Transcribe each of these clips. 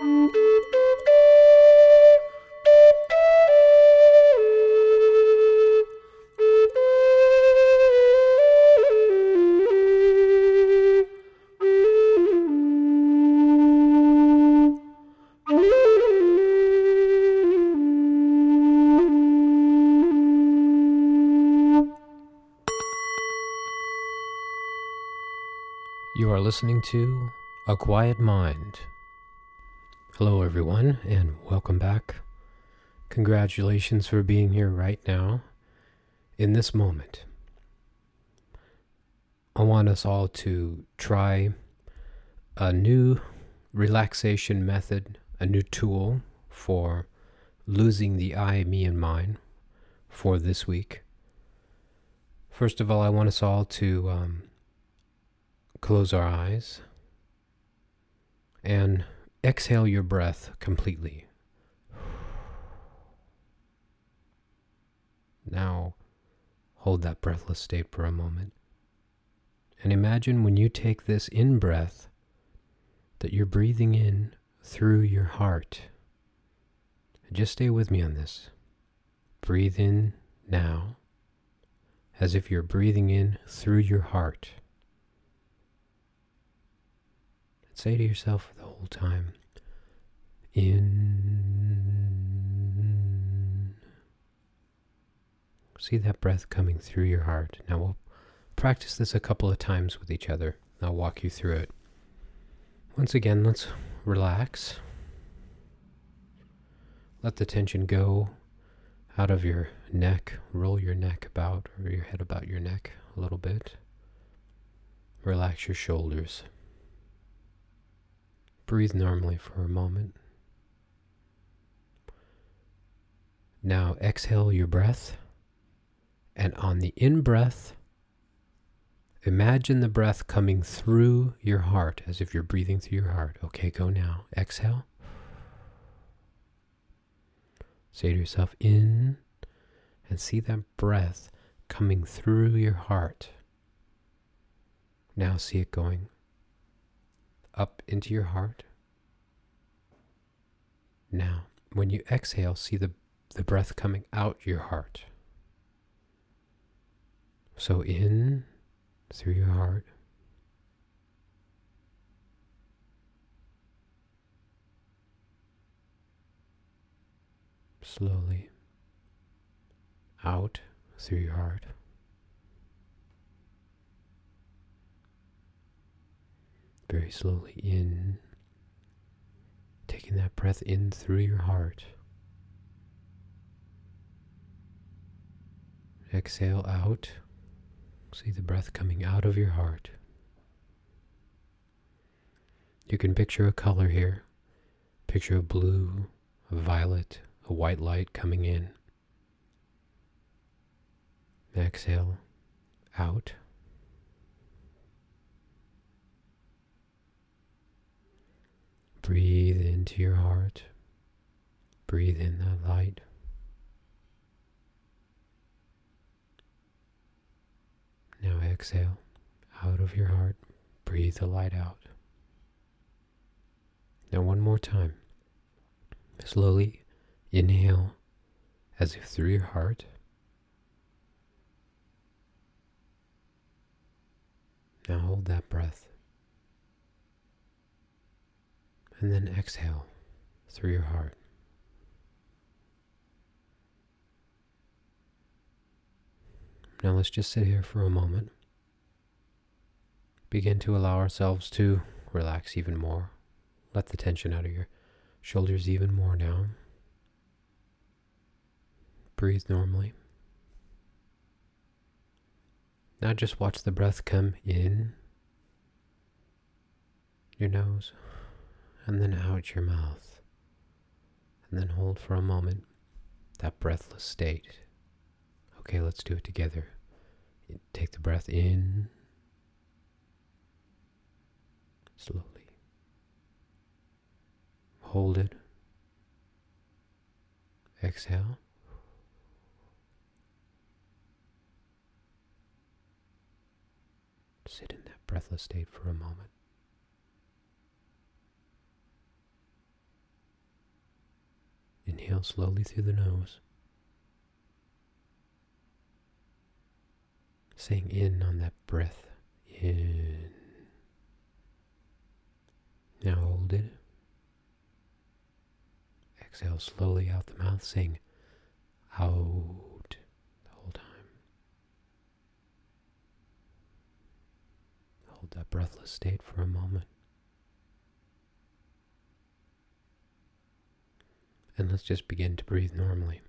You are listening to A Quiet Mind. Hello, everyone, and welcome back. Congratulations for being here right now, in this moment. I want us all to try a new relaxation method, a new tool for losing the I, me, and mine for this week. First of all, I want us all to um, close our eyes and exhale your breath completely. Now, hold that breathless state for a moment. And imagine when you take this in breath that you're breathing in through your heart. Just stay with me on this. Breathe in now as if you're breathing in through your heart. Say to yourself the whole time, in. See that breath coming through your heart. Now we'll practice this a couple of times with each other. I'll walk you through it. Once again, let's relax. Let the tension go out of your neck. Roll your neck about, or your head about your neck a little bit. Relax your shoulders. Breathe normally for a moment. Now exhale your breath. And on the in breath, imagine the breath coming through your heart as if you're breathing through your heart. Okay, go now. Exhale. Say to yourself, in, and see that breath coming through your heart. Now see it going up into your heart. Now, when you exhale, see the, the breath coming out your heart. So in through your heart. Slowly out through your heart. Very slowly in, taking that breath in through your heart. Exhale out. See the breath coming out of your heart. You can picture a color here. Picture a blue, a violet, a white light coming in. Exhale out. Breathe into your heart. Breathe in that light. Now exhale out of your heart. Breathe the light out. Now, one more time. Slowly inhale as if through your heart. Now hold that breath. And then exhale through your heart. Now let's just sit here for a moment. Begin to allow ourselves to relax even more. Let the tension out of your shoulders even more now. Breathe normally. Now just watch the breath come in your nose and then out your mouth. And then hold for a moment that breathless state. Okay, let's do it together. Take the breath in slowly. Hold it. Exhale. Sit in that breathless state for a moment. Inhale slowly through the nose. Saying in on that breath. In. Now hold it. Exhale slowly out the mouth, saying out the whole time. Hold that breathless state for a moment. And let's just begin to breathe normally.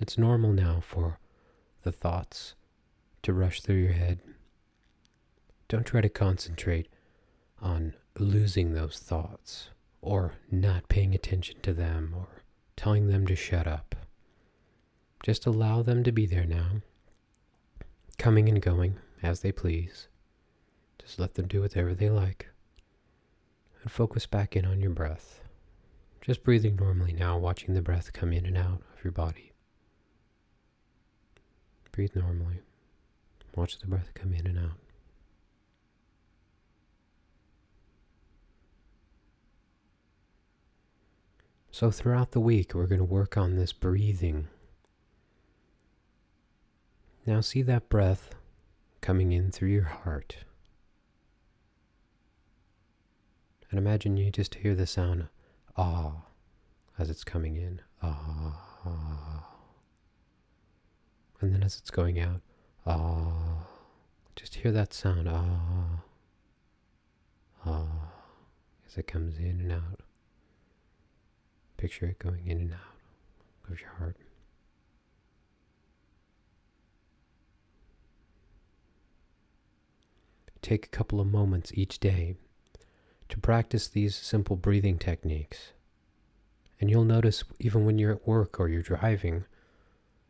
It's normal now for the thoughts to rush through your head. Don't try to concentrate on losing those thoughts or not paying attention to them or telling them to shut up. Just allow them to be there now, coming and going as they please. Just let them do whatever they like and focus back in on your breath. Just breathing normally now, watching the breath come in and out of your body. Breathe normally. Watch the breath come in and out. So, throughout the week, we're going to work on this breathing. Now, see that breath coming in through your heart. And imagine you just hear the sound ah as it's coming in. Ah. And then as it's going out, ah. Just hear that sound ah. Ah. As it comes in and out. Picture it going in and out of your heart. Take a couple of moments each day to practice these simple breathing techniques. And you'll notice, even when you're at work or you're driving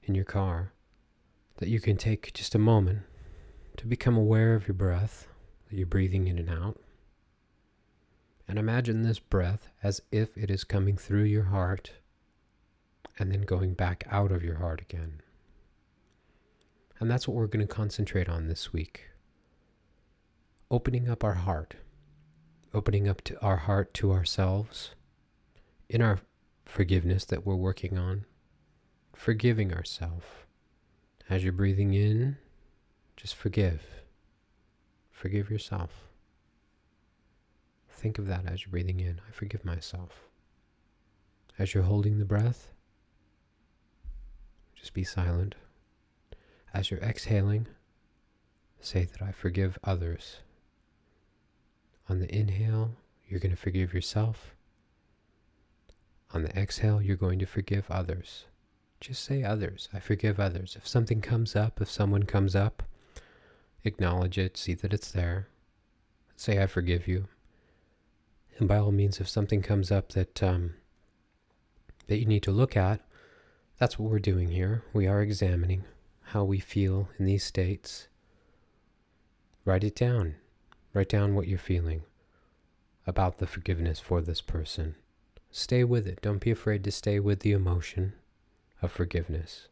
in your car, that you can take just a moment to become aware of your breath, that you're breathing in and out. And imagine this breath as if it is coming through your heart and then going back out of your heart again. And that's what we're going to concentrate on this week. Opening up our heart opening up to our heart to ourselves in our forgiveness that we're working on, forgiving ourselves. As you're breathing in, just forgive. Forgive yourself. Think of that as you're breathing in. I forgive myself. As you're holding the breath, just be silent. As you're exhaling, say that I forgive others. On the inhale, you're going to forgive yourself. On the exhale, you're going to forgive others. Just say others. I forgive others. If something comes up, if someone comes up, acknowledge it, see that it's there. Say, I forgive you. And by all means, if something comes up that, um, that you need to look at, that's what we're doing here. We are examining how we feel in these states. Write it down. Write down what you're feeling about the forgiveness for this person. Stay with it. Don't be afraid to stay with the emotion of forgiveness.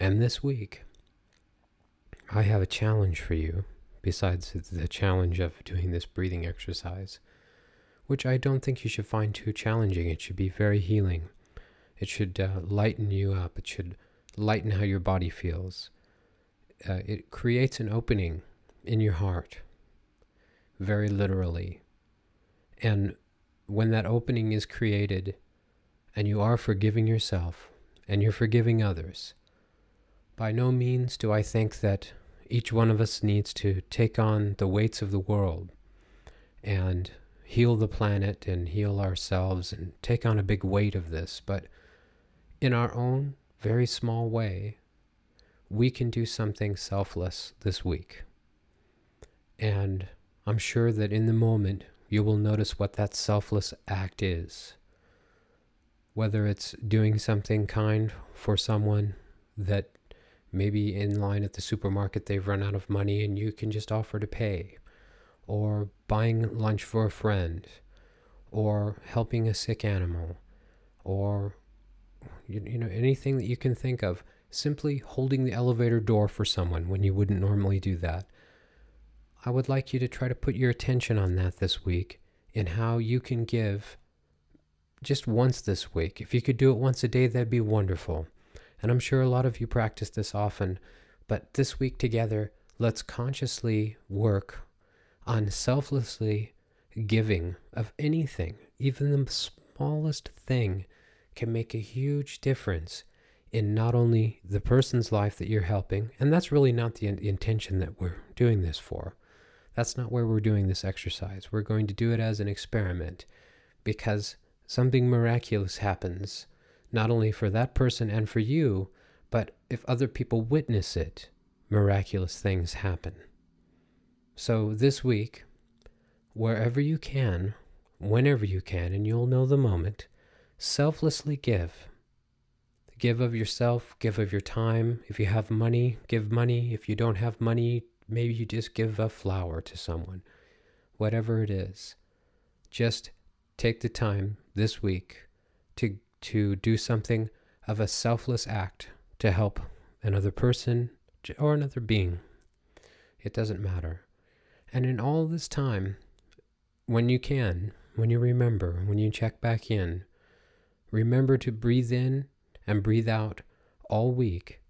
And this week, I have a challenge for you, besides the challenge of doing this breathing exercise, which I don't think you should find too challenging. It should be very healing. It should uh, lighten you up. It should lighten how your body feels. Uh, it creates an opening in your heart very literally. And when that opening is created and you are forgiving yourself and you're forgiving others, by no means do I think that each one of us needs to take on the weights of the world and heal the planet and heal ourselves and take on a big weight of this. But in our own very small way, we can do something selfless this week. And I'm sure that in the moment you will notice what that selfless act is. Whether it's doing something kind for someone that maybe in line at the supermarket they've run out of money and you can just offer to pay, or buying lunch for a friend, or helping a sick animal, or you, you know anything that you can think of. Simply holding the elevator door for someone when you wouldn't normally do that I would like you to try to put your attention on that this week and how you can give just once this week. If you could do it once a day, that'd be wonderful. And I'm sure a lot of you practice this often, but this week together, let's consciously work on selflessly giving of anything, even the smallest thing, can make a huge difference in not only the person's life that you're helping, and that's really not the intention that we're doing this for. That's not where we're doing this exercise. We're going to do it as an experiment because something miraculous happens, not only for that person and for you, but if other people witness it, miraculous things happen. So this week, wherever you can, whenever you can, and you'll know the moment, selflessly give. Give of yourself, give of your time. If you have money, give money. If you don't have money, maybe you just give a flower to someone. Whatever it is, just take the time this week to to do something of a selfless act to help another person or another being. It doesn't matter. And in all this time, when you can, when you remember, when you check back in, remember to breathe in and breathe out all week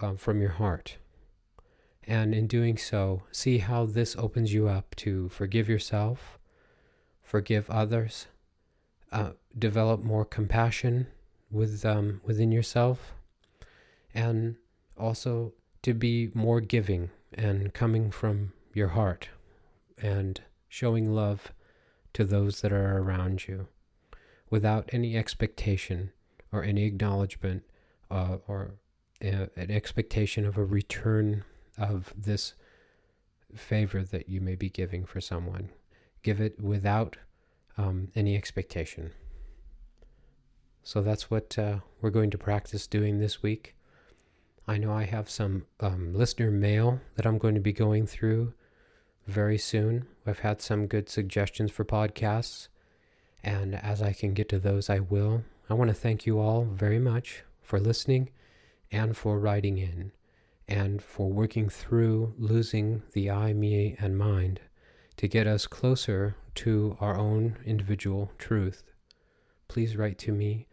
uh, from your heart. And in doing so, see how this opens you up to forgive yourself, forgive others, uh, develop more compassion with um, within yourself, and also to be more giving and coming from your heart and showing love to those that are around you without any expectation or any acknowledgement uh, or a, an expectation of a return of this favor that you may be giving for someone. Give it without um, any expectation. So that's what uh, we're going to practice doing this week. I know I have some um, listener mail that I'm going to be going through very soon. I've had some good suggestions for podcasts, and as I can get to those, I will. I want to thank you all very much for listening and for writing in and for working through losing the I, me, and mind to get us closer to our own individual truth. Please write to me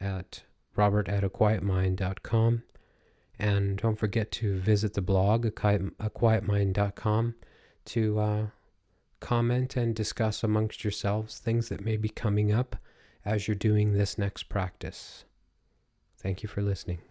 at robert at aquietmind.com and don't forget to visit the blog aquietmind.com to uh, comment and discuss amongst yourselves things that may be coming up as you're doing this next practice. Thank you for listening.